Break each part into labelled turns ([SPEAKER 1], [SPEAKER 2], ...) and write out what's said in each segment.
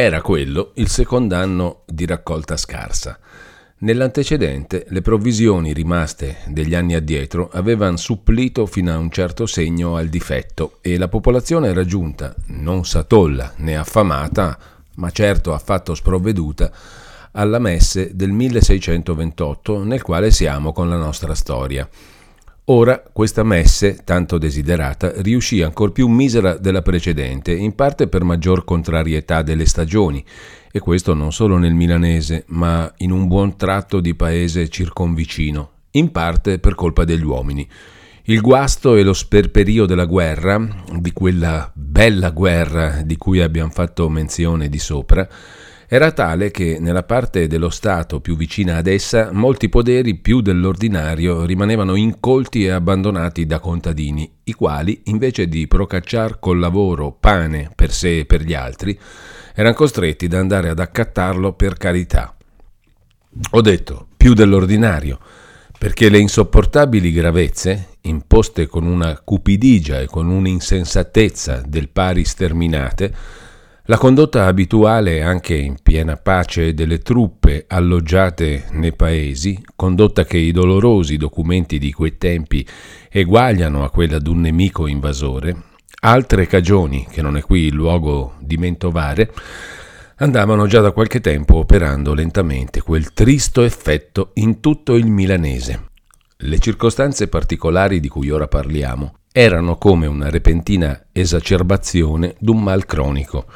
[SPEAKER 1] Era quello il secondo anno di raccolta scarsa. Nell'antecedente le provvisioni rimaste degli anni addietro avevano supplito fino a un certo segno al difetto e la popolazione era giunta, non satolla né affamata, ma certo affatto sprovveduta, alla messe del 1628 nel quale siamo con la nostra storia. Ora questa messe, tanto desiderata, riuscì ancor più misera della precedente, in parte per maggior contrarietà delle stagioni, e questo non solo nel milanese, ma in un buon tratto di paese circonvicino, in parte per colpa degli uomini. Il guasto e lo sperperio della guerra, di quella bella guerra di cui abbiamo fatto menzione di sopra, era tale che nella parte dello Stato più vicina ad essa molti poderi più dell'ordinario rimanevano incolti e abbandonati da contadini, i quali, invece di procacciar col lavoro pane per sé e per gli altri, erano costretti ad andare ad accattarlo per carità. Ho detto più dell'ordinario, perché le insopportabili gravezze, imposte con una cupidigia e con un'insensatezza del pari sterminate, la condotta abituale anche in piena pace delle truppe alloggiate nei paesi, condotta che i dolorosi documenti di quei tempi eguagliano a quella d'un nemico invasore, altre cagioni, che non è qui il luogo di mentovare, andavano già da qualche tempo operando lentamente quel tristo effetto in tutto il milanese. Le circostanze particolari di cui ora parliamo erano come una repentina esacerbazione d'un mal cronico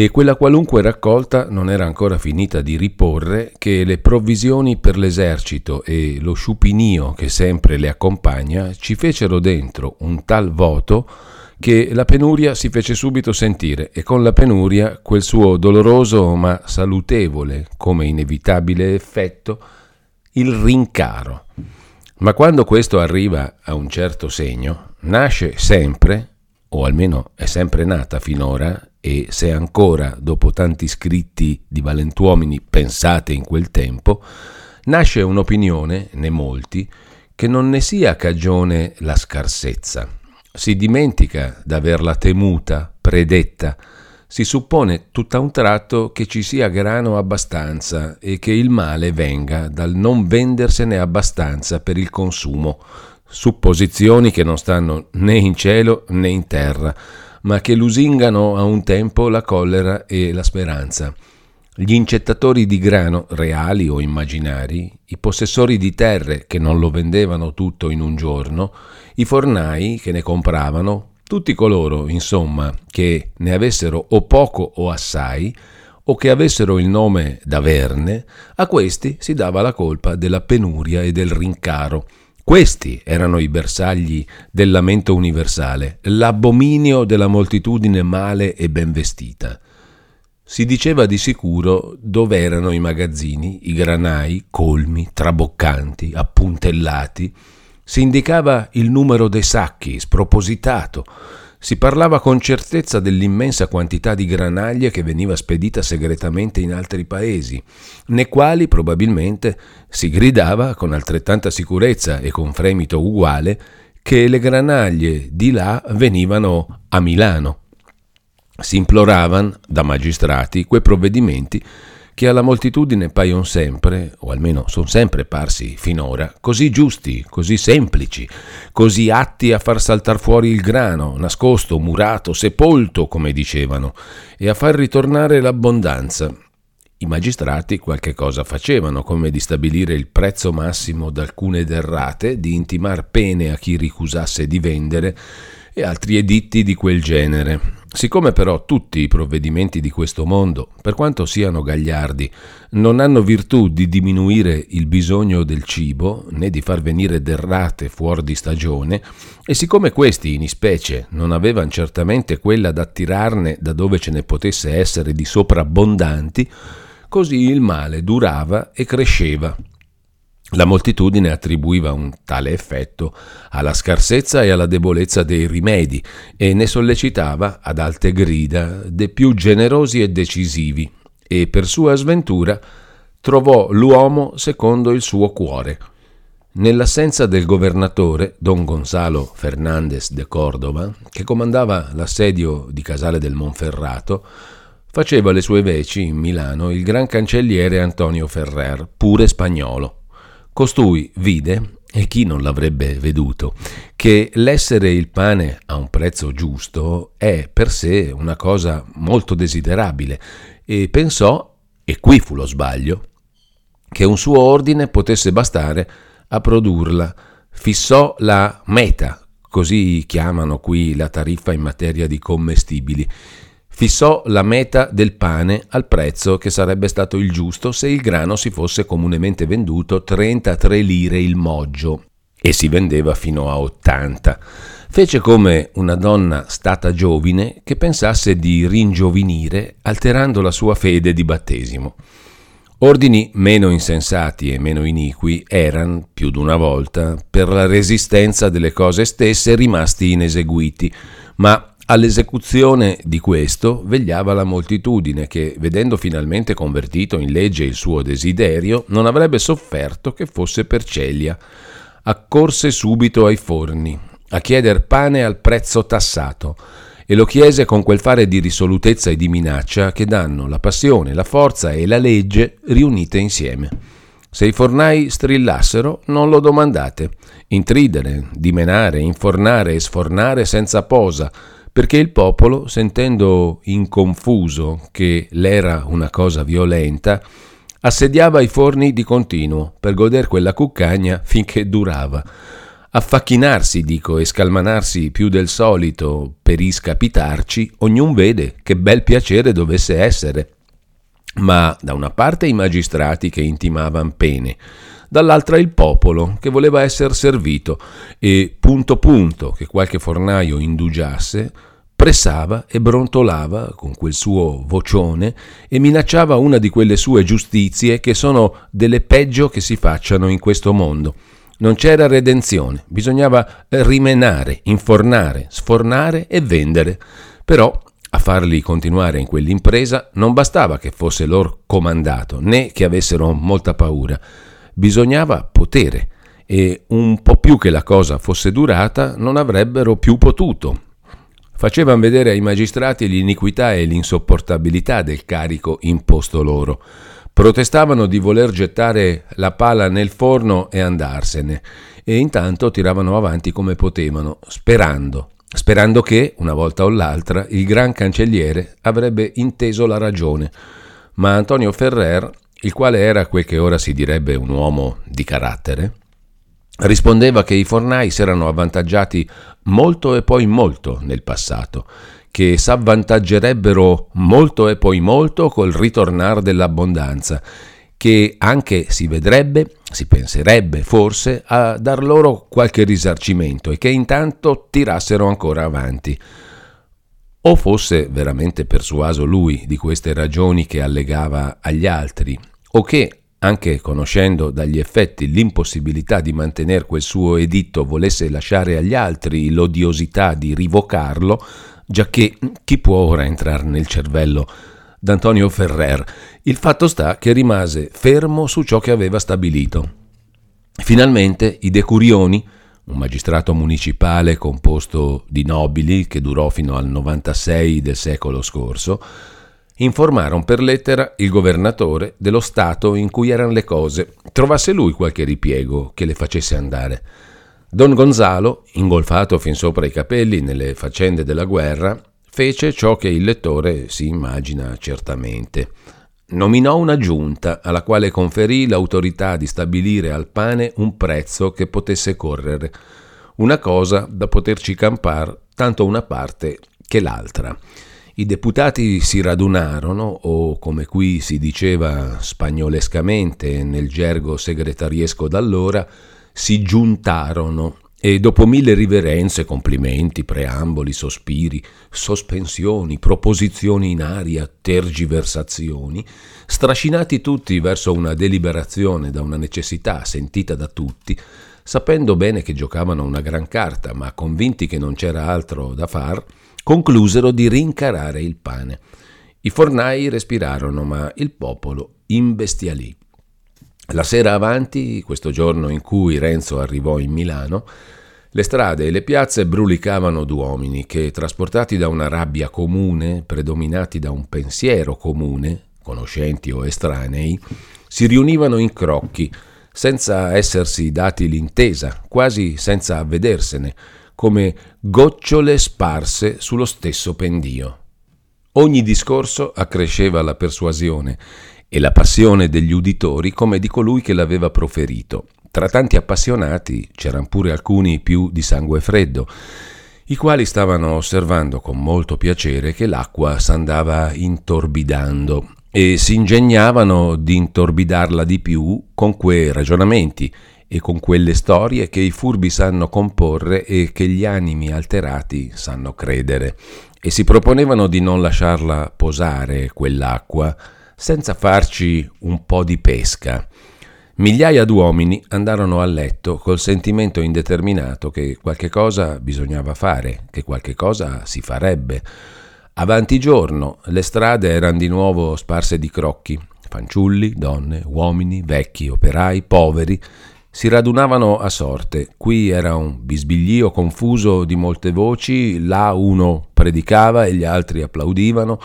[SPEAKER 1] e quella qualunque raccolta non era ancora finita di riporre che le provvisioni per l'esercito e lo sciupinio che sempre le accompagna ci fecero dentro un tal voto che la penuria si fece subito sentire e con la penuria quel suo doloroso ma salutevole come inevitabile effetto, il rincaro. Ma quando questo arriva a un certo segno, nasce sempre, o almeno è sempre nata finora, e se ancora, dopo tanti scritti di valentuomini, pensate in quel tempo, nasce un'opinione, ne molti, che non ne sia cagione la scarsezza. Si dimentica d'averla temuta, predetta, si suppone tutta un tratto che ci sia grano abbastanza e che il male venga dal non vendersene abbastanza per il consumo, supposizioni che non stanno né in cielo né in terra, ma che lusingano a un tempo la collera e la speranza. Gli incettatori di grano, reali o immaginari, i possessori di terre che non lo vendevano tutto in un giorno, i fornai che ne compravano, tutti coloro, insomma, che ne avessero o poco o assai, o che avessero il nome d'averne, a questi si dava la colpa della penuria e del rincaro, questi erano i bersagli del lamento universale, l'abominio della moltitudine male e ben vestita. Si diceva di sicuro dove erano i magazzini, i granai, colmi, traboccanti, appuntellati. Si indicava il numero dei sacchi, spropositato, si parlava con certezza dell'immensa quantità di granaglie che veniva spedita segretamente in altri paesi, nei quali probabilmente si gridava con altrettanta sicurezza e con fremito uguale che le granaglie di là venivano a Milano. Si imploravano da magistrati quei provvedimenti che alla moltitudine paiono sempre, o almeno sono sempre parsi finora, così giusti, così semplici, così atti a far saltar fuori il grano, nascosto, murato, sepolto, come dicevano, e a far ritornare l'abbondanza. I magistrati qualche cosa facevano, come di stabilire il prezzo massimo d'alcune derrate, di intimar pene a chi ricusasse di vendere, e altri editti di quel genere. Siccome però tutti i provvedimenti di questo mondo, per quanto siano gagliardi, non hanno virtù di diminuire il bisogno del cibo, né di far venire derrate fuori di stagione, e siccome questi in ispecie non avevano certamente quella da attirarne da dove ce ne potesse essere di soprabbondanti, così il male durava e cresceva la moltitudine attribuiva un tale effetto alla scarsezza e alla debolezza dei rimedi e ne sollecitava ad alte grida dei più generosi e decisivi e per sua sventura trovò l'uomo secondo il suo cuore. Nell'assenza del governatore don Gonzalo Fernandez de Cordova, che comandava l'assedio di Casale del Monferrato, faceva le sue veci in Milano il gran cancelliere Antonio Ferrer, pure spagnolo. Costui vide, e chi non l'avrebbe veduto, che l'essere il pane a un prezzo giusto è per sé una cosa molto desiderabile e pensò, e qui fu lo sbaglio, che un suo ordine potesse bastare a produrla. Fissò la meta, così chiamano qui la tariffa in materia di commestibili. Fissò la meta del pane al prezzo che sarebbe stato il giusto se il grano si fosse comunemente venduto 33 lire il moggio e si vendeva fino a 80. Fece come una donna stata giovine che pensasse di ringiovinire alterando la sua fede di battesimo. Ordini meno insensati e meno iniqui erano, più d'una volta, per la resistenza delle cose stesse rimasti ineseguiti, ma all'esecuzione di questo vegliava la moltitudine che, vedendo finalmente convertito in legge il suo desiderio, non avrebbe sofferto che fosse per celia. Accorse subito ai forni, a chieder pane al prezzo tassato, e lo chiese con quel fare di risolutezza e di minaccia che danno la passione, la forza e la legge riunite insieme. Se i fornai strillassero, non lo domandate. Intridere, dimenare, infornare e sfornare senza posa, perché il popolo, sentendo in confuso che l'era una cosa violenta, assediava i forni di continuo per goder quella cuccagna finché durava affacchinarsi, dico, e scalmanarsi più del solito per iscapitarci, ognun vede che bel piacere dovesse essere. Ma da una parte i magistrati che intimavan pene, dall'altra il popolo che voleva essere servito e punto punto che qualche fornaio indugiasse, pressava e brontolava con quel suo vocione e minacciava una di quelle sue giustizie che sono delle peggio che si facciano in questo mondo non c'era redenzione, bisognava rimenare, infornare, sfornare e vendere. Però a farli continuare in quell'impresa non bastava che fosse loro comandato, né che avessero molta paura. Bisognava potere e un po' più che la cosa fosse durata non avrebbero più potuto. Facevano vedere ai magistrati l'iniquità e l'insopportabilità del carico imposto loro Protestavano di voler gettare la pala nel forno e andarsene, e intanto tiravano avanti come potevano, sperando, sperando che, una volta o l'altra, il gran cancelliere avrebbe inteso la ragione. Ma Antonio Ferrer, il quale era quel che ora si direbbe un uomo di carattere, rispondeva che i fornai si erano avvantaggiati molto e poi molto nel passato che s'avvantaggerebbero molto e poi molto col ritornare dell'abbondanza, che anche si vedrebbe, si penserebbe forse a dar loro qualche risarcimento e che intanto tirassero ancora avanti. O fosse veramente persuaso lui di queste ragioni che allegava agli altri, o che, anche conoscendo dagli effetti l'impossibilità di mantenere quel suo editto, volesse lasciare agli altri l'odiosità di rivocarlo, giacché chi può ora entrare nel cervello d'Antonio Ferrer? Il fatto sta che rimase fermo su ciò che aveva stabilito. Finalmente i decurioni, un magistrato municipale composto di nobili che durò fino al 96 del secolo scorso, informarono per lettera il governatore dello stato in cui erano le cose, trovasse lui qualche ripiego che le facesse andare. Don Gonzalo, ingolfato fin sopra i capelli nelle faccende della guerra, fece ciò che il lettore si immagina certamente. Nominò una giunta alla quale conferì l'autorità di stabilire al pane un prezzo che potesse correre, una cosa da poterci campar tanto una parte che l'altra. I deputati si radunarono, o come qui si diceva spagnolescamente nel gergo segretariesco d'allora, si giuntarono. E dopo mille riverenze, complimenti, preamboli, sospiri, sospensioni, proposizioni in aria, tergiversazioni, strascinati tutti verso una deliberazione da una necessità sentita da tutti, sapendo bene che giocavano una gran carta, ma convinti che non c'era altro da far, conclusero di rincarare il pane. I fornai respirarono, ma il popolo imbestialì. La sera avanti, questo giorno in cui Renzo arrivò in Milano, Le strade e le piazze brulicavano d'uomini che, trasportati da una rabbia comune, predominati da un pensiero comune, conoscenti o estranei, si riunivano in crocchi, senza essersi dati l'intesa, quasi senza avvedersene, come gocciole sparse sullo stesso pendio. Ogni discorso accresceva la persuasione e la passione degli uditori come di colui che l'aveva proferito. Tra tanti appassionati c'erano pure alcuni più di sangue freddo, i quali stavano osservando con molto piacere che l'acqua s'andava intorbidando e si ingegnavano di intorbidarla di più con quei ragionamenti e con quelle storie che i furbi sanno comporre e che gli animi alterati sanno credere, e si proponevano di non lasciarla posare quell'acqua senza farci un po' di pesca. Migliaia d'uomini andarono a letto col sentimento indeterminato che qualche cosa bisognava fare, che qualche cosa si farebbe. Avanti giorno le strade erano di nuovo sparse di crocchi. Fanciulli, donne, uomini, vecchi, operai, poveri si radunavano a sorte. Qui era un bisbiglio confuso di molte voci, là uno predicava e gli altri applaudivano.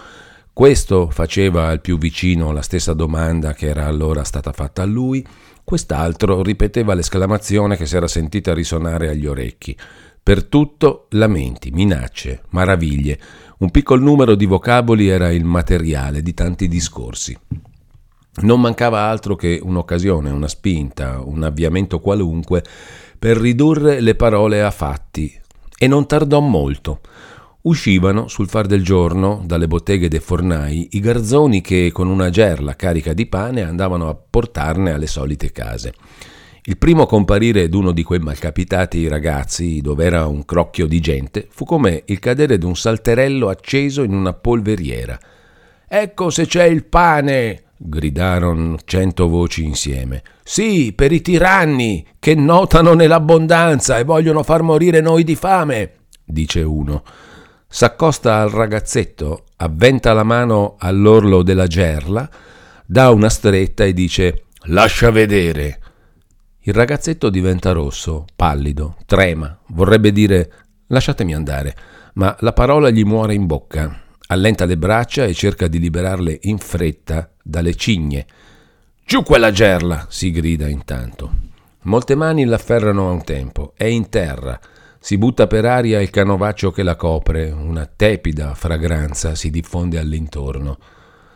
[SPEAKER 1] Questo faceva al più vicino la stessa domanda che era allora stata fatta a lui, quest'altro ripeteva l'esclamazione che si era sentita risonare agli orecchi. Per tutto lamenti, minacce, maraviglie. Un piccolo numero di vocaboli era il materiale di tanti discorsi. Non mancava altro che un'occasione, una spinta, un avviamento qualunque per ridurre le parole a fatti, e non tardò molto. Uscivano sul far del giorno dalle botteghe dei fornai i garzoni che con una gerla carica di pane andavano a portarne alle solite case. Il primo comparire d'uno di quei malcapitati ragazzi, dove era un crocchio di gente, fu come il cadere d'un salterello acceso in una polveriera. Ecco se c'è il pane! Gridarono cento voci insieme. Sì, per i tiranni che notano nell'abbondanza e vogliono far morire noi di fame, dice uno s'accosta al ragazzetto, avventa la mano all'orlo della gerla, dà una stretta e dice Lascia vedere. Il ragazzetto diventa rosso, pallido, trema, vorrebbe dire lasciatemi andare, ma la parola gli muore in bocca. Allenta le braccia e cerca di liberarle in fretta dalle cigne. Giù quella gerla! si grida intanto. Molte mani l'afferrano a un tempo, è in terra, si butta per aria il canovaccio che la copre, una tepida fragranza si diffonde all'intorno.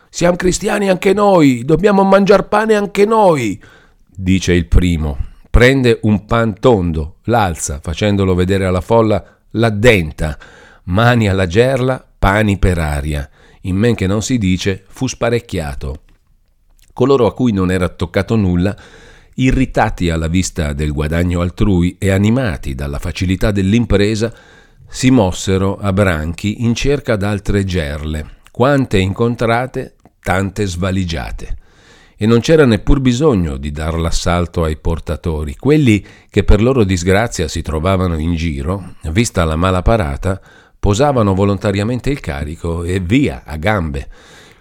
[SPEAKER 1] Siamo cristiani anche noi, dobbiamo mangiar pane anche noi, dice il primo. Prende un pan tondo, l'alza, facendolo vedere alla folla, l'addenta, mani alla gerla, pani per aria. In men che non si dice, fu sparecchiato. Coloro a cui non era toccato nulla irritati alla vista del guadagno altrui e animati dalla facilità dell'impresa, si mossero a branchi in cerca d'altre gerle, quante incontrate, tante svaligiate. E non c'era neppur bisogno di dar l'assalto ai portatori, quelli che per loro disgrazia si trovavano in giro, vista la mala parata, posavano volontariamente il carico e via, a gambe.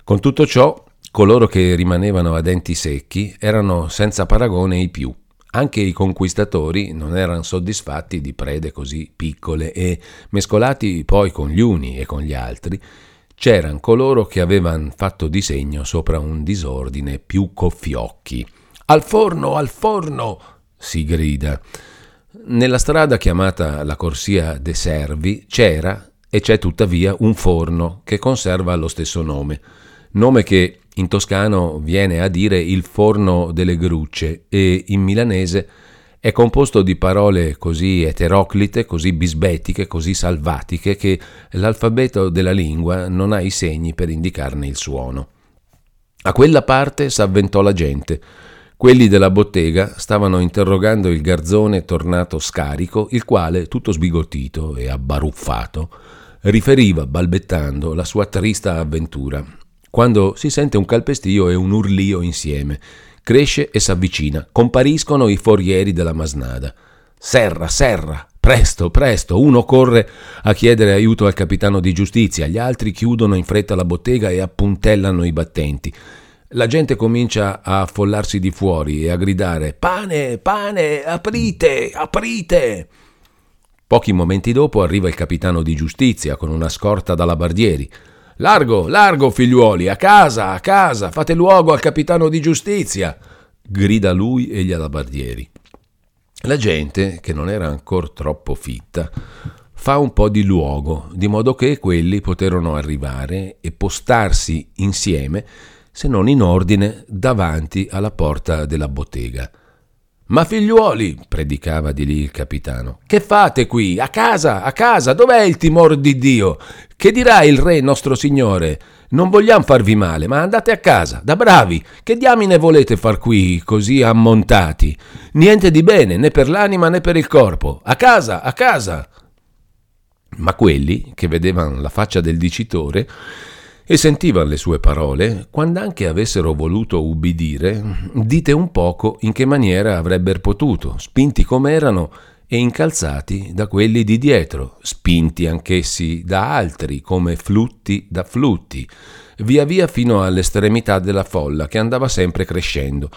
[SPEAKER 1] Con tutto ciò Coloro che rimanevano a denti secchi erano senza paragone i più. Anche i conquistatori non erano soddisfatti di prede così piccole e, mescolati poi con gli uni e con gli altri, c'erano coloro che avevano fatto disegno sopra un disordine più coffiocchi. Al forno, al forno! si grida. Nella strada chiamata la Corsia de Servi c'era e c'è tuttavia un forno che conserva lo stesso nome, nome che in toscano viene a dire il forno delle grucce e in milanese è composto di parole così eteroclite, così bisbetiche, così salvatiche che l'alfabeto della lingua non ha i segni per indicarne il suono. A quella parte s'avventò la gente. Quelli della bottega stavano interrogando il garzone tornato scarico, il quale, tutto sbigottito e abbaruffato, riferiva balbettando la sua trista avventura quando si sente un calpestio e un urlio insieme. Cresce e s'avvicina. Compariscono i forieri della masnada. Serra, serra, presto, presto. Uno corre a chiedere aiuto al capitano di giustizia, gli altri chiudono in fretta la bottega e appuntellano i battenti. La gente comincia a affollarsi di fuori e a gridare Pane, pane, aprite, aprite. Pochi momenti dopo arriva il capitano di giustizia con una scorta da labardieri. Largo, largo, figliuoli, a casa, a casa, fate luogo al capitano di giustizia, grida lui e gli alabardieri. La gente, che non era ancora troppo fitta, fa un po' di luogo, di modo che quelli poterono arrivare e postarsi insieme, se non in ordine, davanti alla porta della bottega. Ma figliuoli, predicava di lì il capitano, che fate qui? A casa, a casa, dov'è il timore di Dio? Che dirà il re nostro signore? Non vogliamo farvi male, ma andate a casa, da bravi. Che diamine volete far qui, così ammontati? Niente di bene, né per l'anima né per il corpo. A casa, a casa. Ma quelli, che vedevano la faccia del dicitore, e sentivano le sue parole, quando anche avessero voluto ubbidire, dite un poco in che maniera avrebbero potuto, spinti com'erano e incalzati da quelli di dietro, spinti anch'essi da altri come flutti da flutti, via via fino all'estremità della folla che andava sempre crescendo.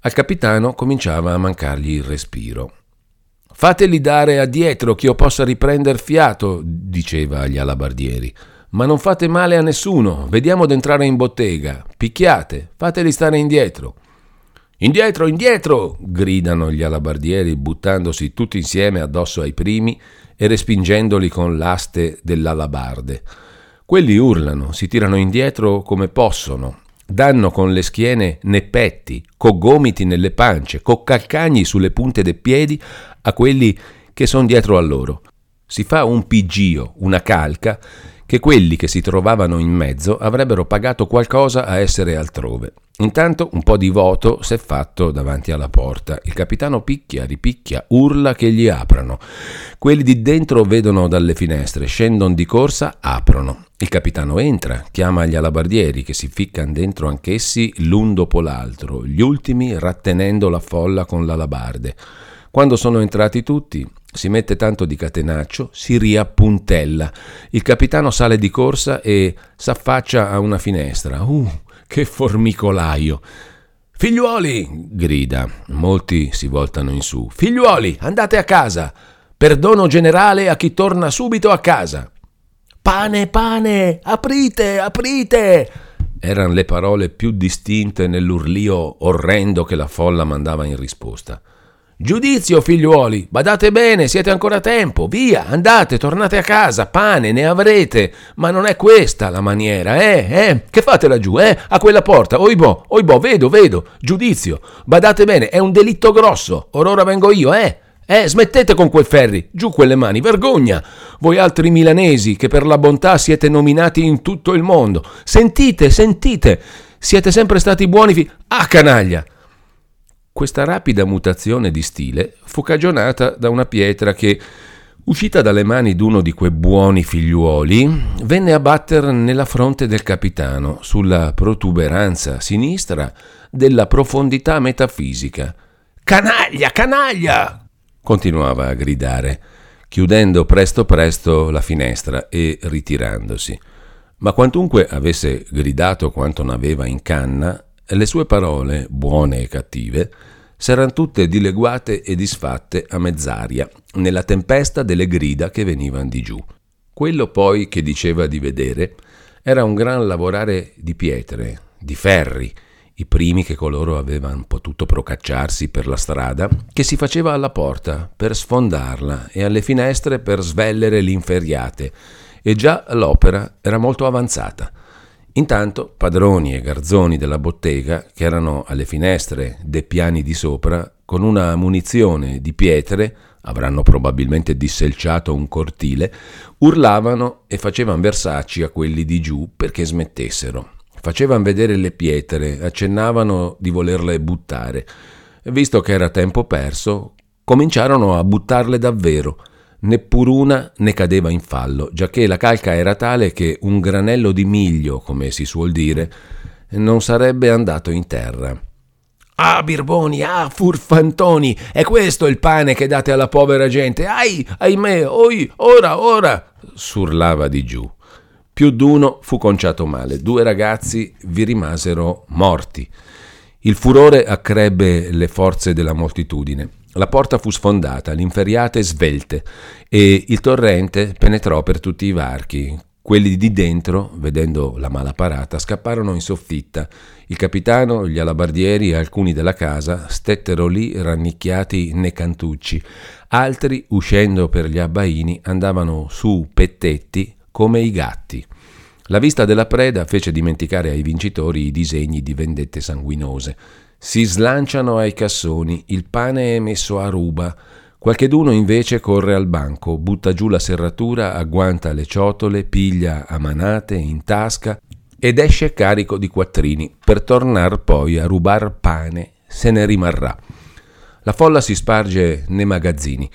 [SPEAKER 1] Al capitano cominciava a mancargli il respiro. Fateli dare addietro che io possa riprender fiato, diceva agli alabardieri. Ma non fate male a nessuno, vediamo d'entrare in bottega. Picchiate, fateli stare indietro. Indietro, indietro! gridano gli alabardieri buttandosi tutti insieme addosso ai primi e respingendoli con l'aste dell'alabarde. Quelli urlano, si tirano indietro come possono, danno con le schiene nei petti, co gomiti nelle pance, co calcagni sulle punte dei piedi a quelli che sono dietro a loro. Si fa un pigio, una calca, che quelli che si trovavano in mezzo avrebbero pagato qualcosa a essere altrove. Intanto un po' di voto s'è fatto davanti alla porta. Il capitano picchia, ripicchia, urla che gli aprano. Quelli di dentro vedono dalle finestre, scendono di corsa, aprono. Il capitano entra, chiama gli alabardieri che si ficcano dentro anch'essi l'un dopo l'altro, gli ultimi rattenendo la folla con l'alabarde. Quando sono entrati tutti, si mette tanto di catenaccio, si riappuntella. Il capitano sale di corsa e s'affaccia a una finestra. Uh, che formicolaio! Figliuoli! grida. Molti si voltano in su. Figliuoli, andate a casa! Perdono generale a chi torna subito a casa! Pane, pane! Aprite, aprite! Erano le parole più distinte nell'urlio orrendo che la folla mandava in risposta. Giudizio, figliuoli, badate bene, siete ancora a tempo, via, andate, tornate a casa, pane ne avrete, ma non è questa la maniera, eh, eh, che fate laggiù, eh, a quella porta, oibò, oibò, vedo, vedo, giudizio, badate bene, è un delitto grosso, or ora vengo io, eh, eh, smettete con quei ferri, giù quelle mani, vergogna, voi altri milanesi che per la bontà siete nominati in tutto il mondo, sentite, sentite, siete sempre stati buoni, fi- ah, canaglia, questa rapida mutazione di stile fu cagionata da una pietra che, uscita dalle mani d'uno di quei buoni figliuoli, venne a batter nella fronte del capitano, sulla protuberanza sinistra della profondità metafisica. Canaglia, canaglia! continuava a gridare, chiudendo presto presto la finestra e ritirandosi. Ma quantunque avesse gridato quanto n'aveva in canna, le sue parole, buone e cattive, s'erano tutte dileguate e disfatte a mezz'aria, nella tempesta delle grida che venivano di giù. Quello poi che diceva di vedere era un gran lavorare di pietre, di ferri, i primi che coloro avevano potuto procacciarsi per la strada, che si faceva alla porta per sfondarla e alle finestre per svellere l'inferiate, e già l'opera era molto avanzata. Intanto padroni e garzoni della bottega, che erano alle finestre dei piani di sopra, con una munizione di pietre, avranno probabilmente disselciato un cortile, urlavano e facevano versacci a quelli di giù perché smettessero. Facevano vedere le pietre, accennavano di volerle buttare. Visto che era tempo perso, cominciarono a buttarle davvero neppuruna ne cadeva in fallo, giacché la calca era tale che un granello di miglio, come si suol dire, non sarebbe andato in terra. Ah, birboni, ah, furfantoni, è questo il pane che date alla povera gente? Ai, ahimè, oi, ora, ora, surlava di giù. Più d'uno fu conciato male, due ragazzi vi rimasero morti. Il furore accrebbe le forze della moltitudine. La porta fu sfondata, l'inferiate svelte e il torrente penetrò per tutti i varchi. Quelli di dentro, vedendo la mala parata, scapparono in soffitta. Il capitano, gli alabardieri e alcuni della casa stettero lì rannicchiati nei cantucci. Altri, uscendo per gli abbaini, andavano su pettetti come i gatti. La vista della preda fece dimenticare ai vincitori i disegni di vendette sanguinose. Si slanciano ai cassoni, il pane è messo a ruba. Qualcheduno invece corre al banco, butta giù la serratura, agguanta le ciotole, piglia a manate in tasca ed esce carico di quattrini per tornar poi a rubar pane, se ne rimarrà. La folla si sparge nei magazzini,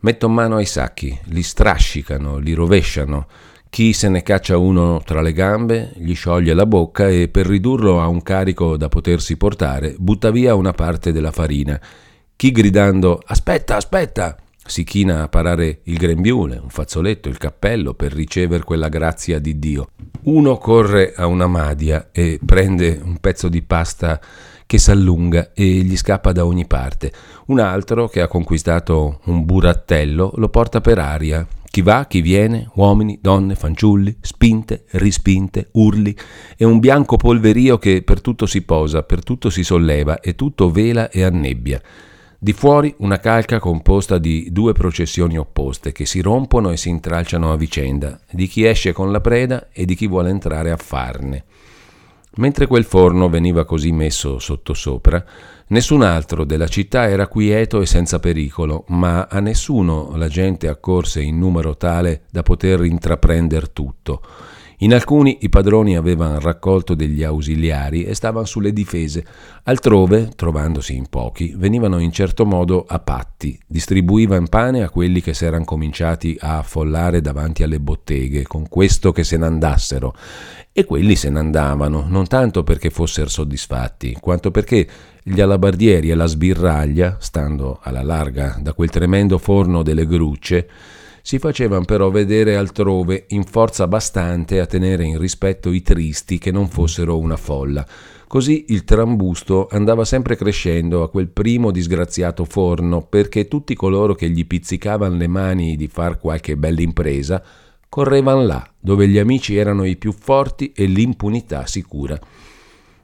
[SPEAKER 1] mettono mano ai sacchi, li strascicano, li rovesciano, chi se ne caccia uno tra le gambe, gli scioglie la bocca e per ridurlo a un carico da potersi portare, butta via una parte della farina. Chi gridando Aspetta, aspetta! si china a parare il grembiule, un fazzoletto, il cappello per ricevere quella grazia di Dio. Uno corre a una madia e prende un pezzo di pasta che s'allunga e gli scappa da ogni parte. Un altro, che ha conquistato un burattello, lo porta per aria chi va, chi viene, uomini, donne, fanciulli, spinte, rispinte, urli, e un bianco polverio che per tutto si posa, per tutto si solleva e tutto vela e annebbia. Di fuori una calca composta di due processioni opposte che si rompono e si intralciano a vicenda, di chi esce con la preda e di chi vuole entrare a farne. Mentre quel forno veniva così messo sottosopra, nessun altro della città era quieto e senza pericolo, ma a nessuno la gente accorse in numero tale da poter intraprender tutto. In alcuni i padroni avevano raccolto degli ausiliari e stavano sulle difese, altrove, trovandosi in pochi, venivano in certo modo a patti, distribuivano pane a quelli che s'erano cominciati a affollare davanti alle botteghe, con questo che se ne andassero, e quelli se ne andavano, non tanto perché fossero soddisfatti, quanto perché gli alabardieri e la sbirraglia, stando alla larga da quel tremendo forno delle grucce, si facevano però vedere altrove in forza bastante a tenere in rispetto i tristi che non fossero una folla. Così il trambusto andava sempre crescendo a quel primo disgraziato forno perché tutti coloro che gli pizzicavano le mani di far qualche bella impresa correvano là, dove gli amici erano i più forti e l'impunità sicura.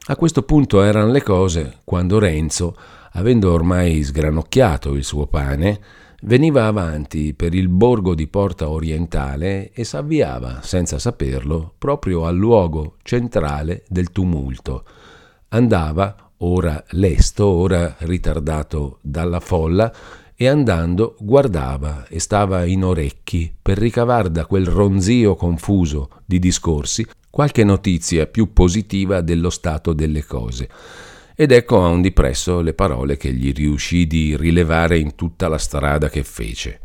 [SPEAKER 1] A questo punto erano le cose quando Renzo, avendo ormai sgranocchiato il suo pane, veniva avanti per il borgo di Porta Orientale e s'avviava, senza saperlo, proprio al luogo centrale del tumulto. Andava, ora lesto, ora ritardato dalla folla, e andando guardava e stava in orecchi per ricavar da quel ronzio confuso di discorsi qualche notizia più positiva dello stato delle cose ed ecco a un dipresso le parole che gli riuscì di rilevare in tutta la strada che fece.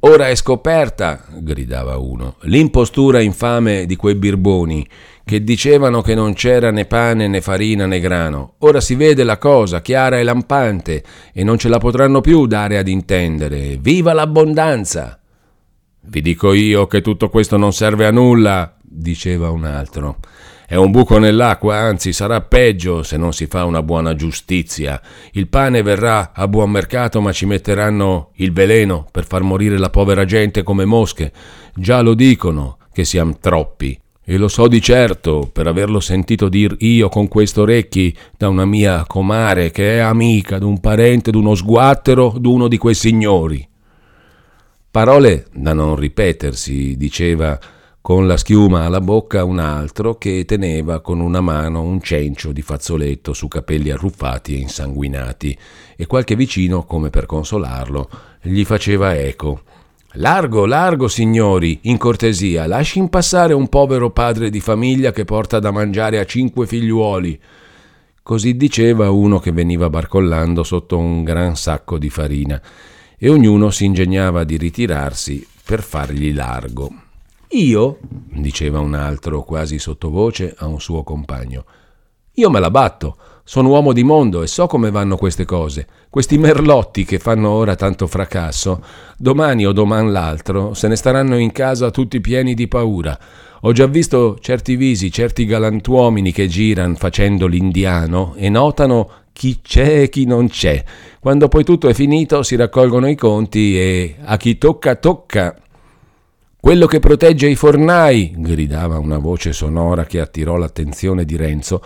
[SPEAKER 1] Ora è scoperta, gridava uno, l'impostura infame di quei birboni che dicevano che non c'era né pane né farina né grano. Ora si vede la cosa chiara e lampante e non ce la potranno più dare ad intendere. Viva l'abbondanza! Vi dico io che tutto questo non serve a nulla, diceva un altro. È un buco nell'acqua, anzi sarà peggio se non si fa una buona giustizia. Il pane verrà a buon mercato, ma ci metteranno il veleno per far morire la povera gente come mosche. Già lo dicono che siamo troppi. E lo so di certo, per averlo sentito dir io con questi orecchi da una mia comare che è amica d'un parente d'uno sguattero d'uno di quei signori. Parole da non ripetersi, diceva con la schiuma alla bocca un altro che teneva con una mano un cencio di fazzoletto su capelli arruffati e insanguinati, e qualche vicino, come per consolarlo, gli faceva eco. Largo, largo, signori, in cortesia, lasciin passare un povero padre di famiglia che porta da mangiare a cinque figliuoli. Così diceva uno che veniva barcollando sotto un gran sacco di farina, e ognuno si ingegnava di ritirarsi per fargli largo. Io, diceva un altro quasi sottovoce a un suo compagno, io me la batto, sono uomo di mondo e so come vanno queste cose. Questi merlotti che fanno ora tanto fracasso, domani o doman l'altro se ne staranno in casa tutti pieni di paura. Ho già visto certi visi, certi galantuomini che giran facendo l'indiano e notano chi c'è e chi non c'è. Quando poi tutto è finito si raccolgono i conti e a chi tocca tocca. Quello che protegge i fornai, gridava una voce sonora che attirò l'attenzione di Renzo,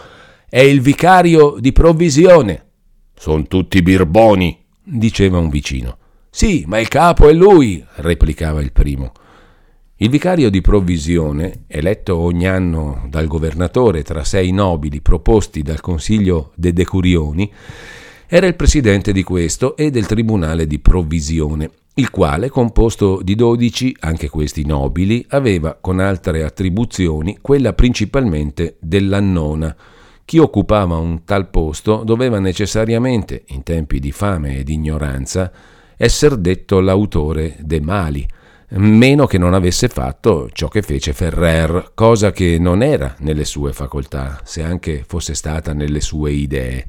[SPEAKER 1] è il vicario di provvisione. Sono tutti birboni, diceva un vicino. Sì, ma il capo è lui, replicava il primo. Il vicario di provvisione, eletto ogni anno dal governatore tra sei nobili proposti dal Consiglio de Decurioni, era il presidente di questo e del Tribunale di provvisione, il quale, composto di dodici, anche questi nobili, aveva con altre attribuzioni quella principalmente dell'annona. Chi occupava un tal posto doveva necessariamente, in tempi di fame e di ignoranza, essere detto l'autore dei mali, meno che non avesse fatto ciò che fece Ferrer, cosa che non era nelle sue facoltà, se anche fosse stata nelle sue idee.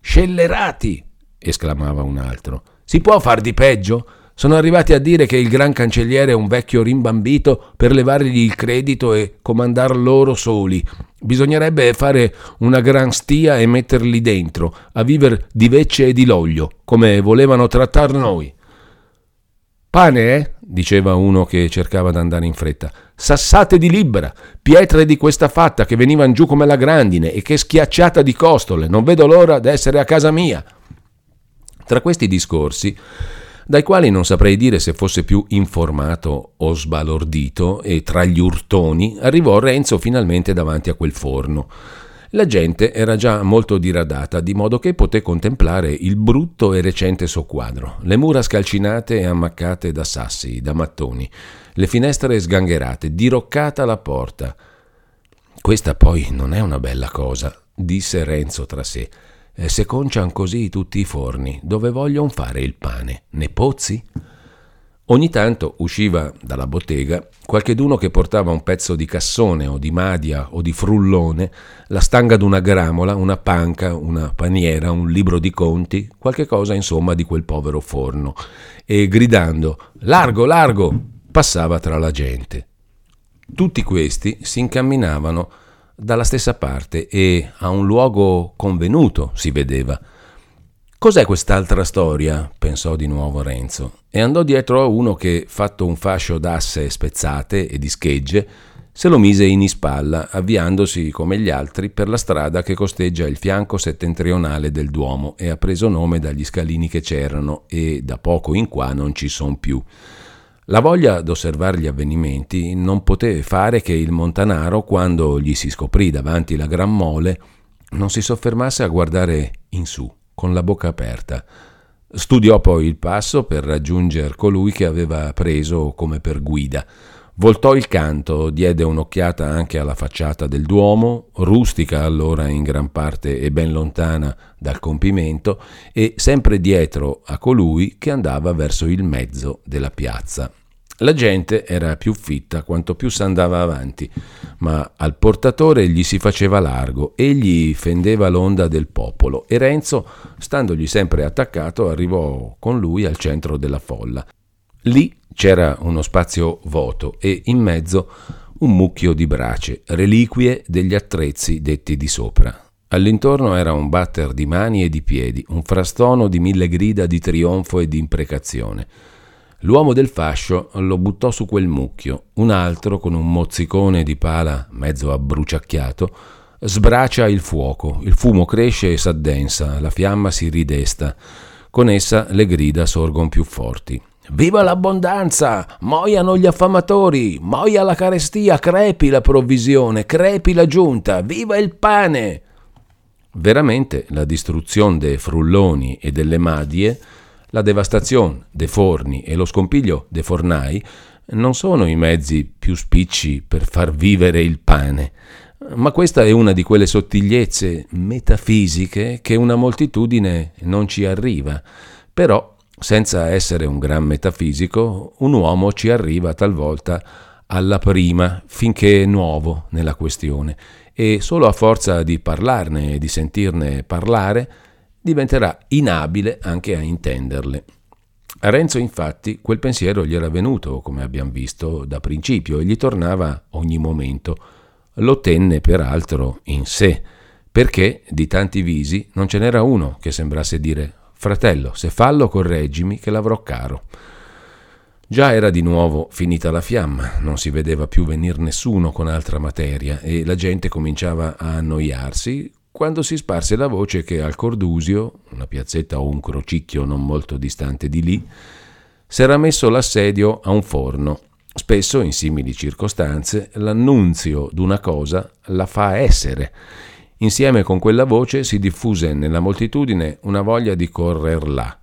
[SPEAKER 1] Scellerati! esclamava un altro. Si può far di peggio? Sono arrivati a dire che il gran cancelliere è un vecchio rimbambito per levargli il credito e comandar loro soli. Bisognerebbe fare una gran stia e metterli dentro, a viver di vecce e di loglio, come volevano trattar noi. Pane, eh? diceva uno che cercava d'andare in fretta. Sassate di libera, pietre di questa fatta che venivano giù come la grandine e che schiacciata di costole. Non vedo l'ora d'essere a casa mia. Tra questi discorsi, dai quali non saprei dire se fosse più informato o sbalordito, e tra gli urtoni arrivò Renzo finalmente davanti a quel forno. La gente era già molto diradata, di modo che poté contemplare il brutto e recente soquadro, le mura scalcinate e ammaccate da sassi, da mattoni, le finestre sgangherate, diroccata la porta. Questa poi non è una bella cosa, disse Renzo tra sé. Se concian così tutti i forni, dove vogliono fare il pane? Ne pozzi? Ogni tanto usciva dalla bottega qualcheduno che portava un pezzo di cassone o di madia o di frullone, la stanga d'una gramola, una panca, una paniera, un libro di conti, qualche cosa insomma di quel povero forno, e gridando Largo, largo! passava tra la gente. Tutti questi si incamminavano dalla stessa parte e a un luogo convenuto si vedeva. Cos'è quest'altra storia? pensò di nuovo Renzo e andò dietro a uno che, fatto un fascio d'asse spezzate e di schegge, se lo mise in ispalla, avviandosi come gli altri per la strada che costeggia il fianco settentrionale del Duomo e ha preso nome dagli scalini che c'erano e da poco in qua non ci son più. La voglia d'osservare gli avvenimenti non poté fare che il Montanaro, quando gli si scoprì davanti la gran mole, non si soffermasse a guardare in su con la bocca aperta. Studiò poi il passo per raggiungere colui che aveva preso come per guida. Voltò il canto, diede un'occhiata anche alla facciata del Duomo, rustica allora in gran parte e ben lontana dal compimento, e sempre dietro a colui che andava verso il mezzo della piazza. La gente era più fitta quanto più s'andava avanti, ma al portatore gli si faceva largo, egli fendeva l'onda del popolo e Renzo, standogli sempre attaccato, arrivò con lui al centro della folla. Lì c'era uno spazio vuoto e in mezzo un mucchio di brace, reliquie degli attrezzi detti di sopra. All'intorno era un batter di mani e di piedi, un frastono di mille grida di trionfo e di imprecazione. L'uomo del fascio lo buttò su quel mucchio, un altro, con un mozzicone di pala mezzo abbruciacchiato, sbracia il fuoco, il fumo cresce e s'addensa, la fiamma si ridesta, con essa le grida sorgono più forti. Viva l'abbondanza! Moiano gli affamatori! Moia la carestia! Crepi la provvisione! Crepi la giunta! Viva il pane! Veramente la distruzione dei frulloni e delle madie la devastazione dei forni e lo scompiglio dei fornai non sono i mezzi più spicci per far vivere il pane, ma questa è una di quelle sottigliezze metafisiche che una moltitudine non ci arriva. Però, senza essere un gran metafisico, un uomo ci arriva talvolta alla prima, finché è nuovo nella questione, e solo a forza di parlarne e di sentirne parlare, diventerà inabile anche a intenderle. A Renzo infatti quel pensiero gli era venuto, come abbiamo visto, da principio e gli tornava ogni momento. Lo tenne peraltro in sé, perché di tanti visi non ce n'era uno che sembrasse dire Fratello, se fallo correggimi che l'avrò caro. Già era di nuovo finita la fiamma, non si vedeva più venir nessuno con altra materia e la gente cominciava a annoiarsi quando si sparse la voce che al Cordusio, una piazzetta o un crocicchio non molto distante di lì, s'era messo l'assedio a un forno. Spesso, in simili circostanze, l'annunzio d'una cosa la fa essere. Insieme con quella voce si diffuse nella moltitudine una voglia di correr là.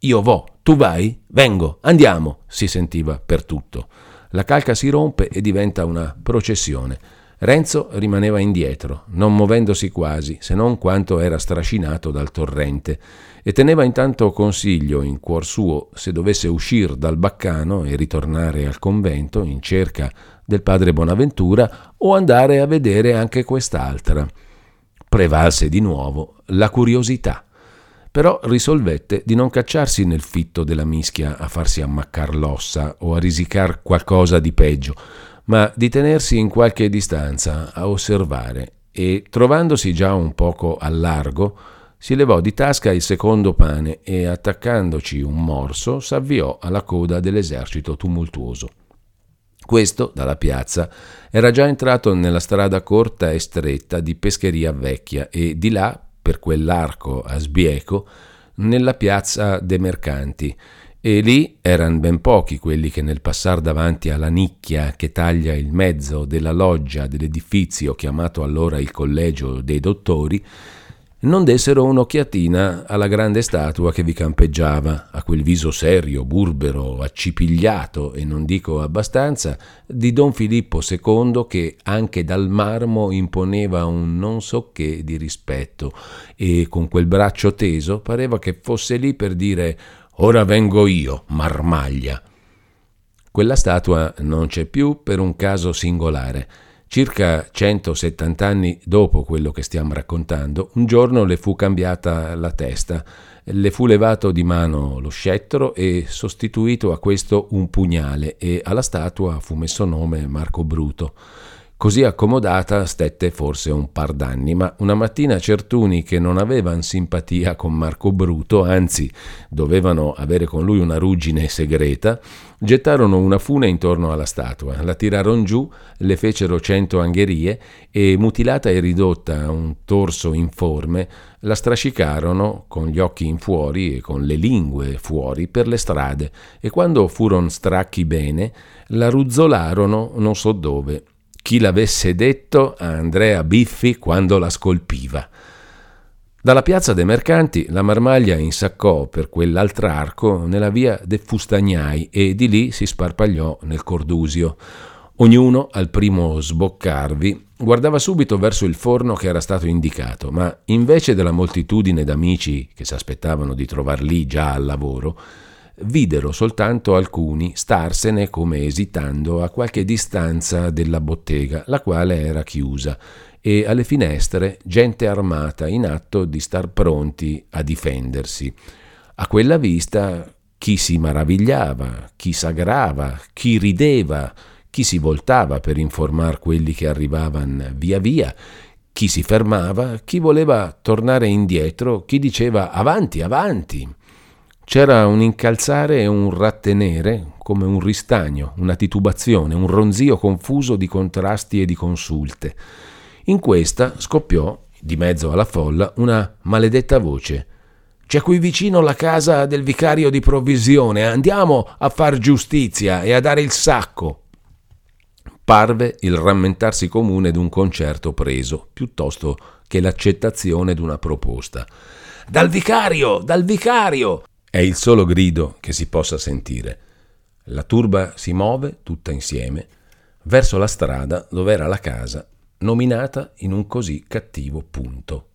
[SPEAKER 1] Io vo, tu vai? Vengo, andiamo, si sentiva per tutto. La calca si rompe e diventa una processione. Renzo rimaneva indietro, non muovendosi quasi, se non quanto era strascinato dal torrente, e teneva intanto consiglio in cuor suo se dovesse uscire dal baccano e ritornare al convento in cerca del padre Bonaventura o andare a vedere anche quest'altra. Prevalse di nuovo la curiosità, però risolvette di non cacciarsi nel fitto della mischia a farsi ammaccar l'ossa o a risicar qualcosa di peggio, ma di tenersi in qualche distanza a osservare e, trovandosi già un poco al largo, si levò di tasca il secondo pane e, attaccandoci un morso, s'avviò alla coda dell'esercito tumultuoso. Questo, dalla piazza, era già entrato nella strada corta e stretta di Pescheria Vecchia e di là, per quell'arco a sbieco, nella piazza de Mercanti, e lì erano ben pochi quelli che nel passar davanti alla nicchia che taglia il mezzo della loggia dell'edifizio chiamato allora il Collegio dei Dottori, non dessero un'occhiatina alla grande statua che vi campeggiava, a quel viso serio, burbero, accipigliato, e non dico abbastanza, di Don Filippo II che anche dal marmo imponeva un non so che di rispetto e con quel braccio teso pareva che fosse lì per dire Ora vengo io, marmaglia. Quella statua non c'è più per un caso singolare. Circa 170 anni dopo quello che stiamo raccontando, un giorno le fu cambiata la testa, le fu levato di mano lo scettro e sostituito a questo un pugnale e alla statua fu messo nome Marco Bruto. Così accomodata stette forse un par d'anni, ma una mattina certuni che non avevano simpatia con Marco Bruto, anzi dovevano avere con lui una ruggine segreta, gettarono una fune intorno alla statua, la tirarono giù, le fecero cento angherie e, mutilata e ridotta a un torso informe, la strascicarono con gli occhi in fuori e con le lingue fuori per le strade e quando furono stracchi bene, la ruzzolarono non so dove chi l'avesse detto a Andrea Biffi quando la scolpiva. Dalla piazza dei mercanti la marmaglia insaccò per quell'altr'arco nella via de Fustagnai e di lì si sparpagliò nel Cordusio. Ognuno, al primo sboccarvi, guardava subito verso il forno che era stato indicato, ma invece della moltitudine d'amici che si aspettavano di trovar lì già al lavoro, videro soltanto alcuni starsene come esitando a qualche distanza della bottega, la quale era chiusa, e alle finestre gente armata in atto di star pronti a difendersi. A quella vista chi si maravigliava, chi s'agrava, chi rideva, chi si voltava per informar quelli che arrivavano via via, chi si fermava, chi voleva tornare indietro, chi diceva avanti, avanti. C'era un incalzare e un rattenere, come un ristagno, una titubazione, un ronzio confuso di contrasti e di consulte. In questa scoppiò, di mezzo alla folla, una maledetta voce. C'è qui vicino la casa del vicario di provvisione, andiamo a far giustizia e a dare il sacco. Parve il rammentarsi comune d'un concerto preso, piuttosto che l'accettazione d'una proposta. Dal vicario, dal vicario! È il solo grido che si possa sentire. La turba si muove tutta insieme verso la strada dove era la casa, nominata in un così cattivo punto.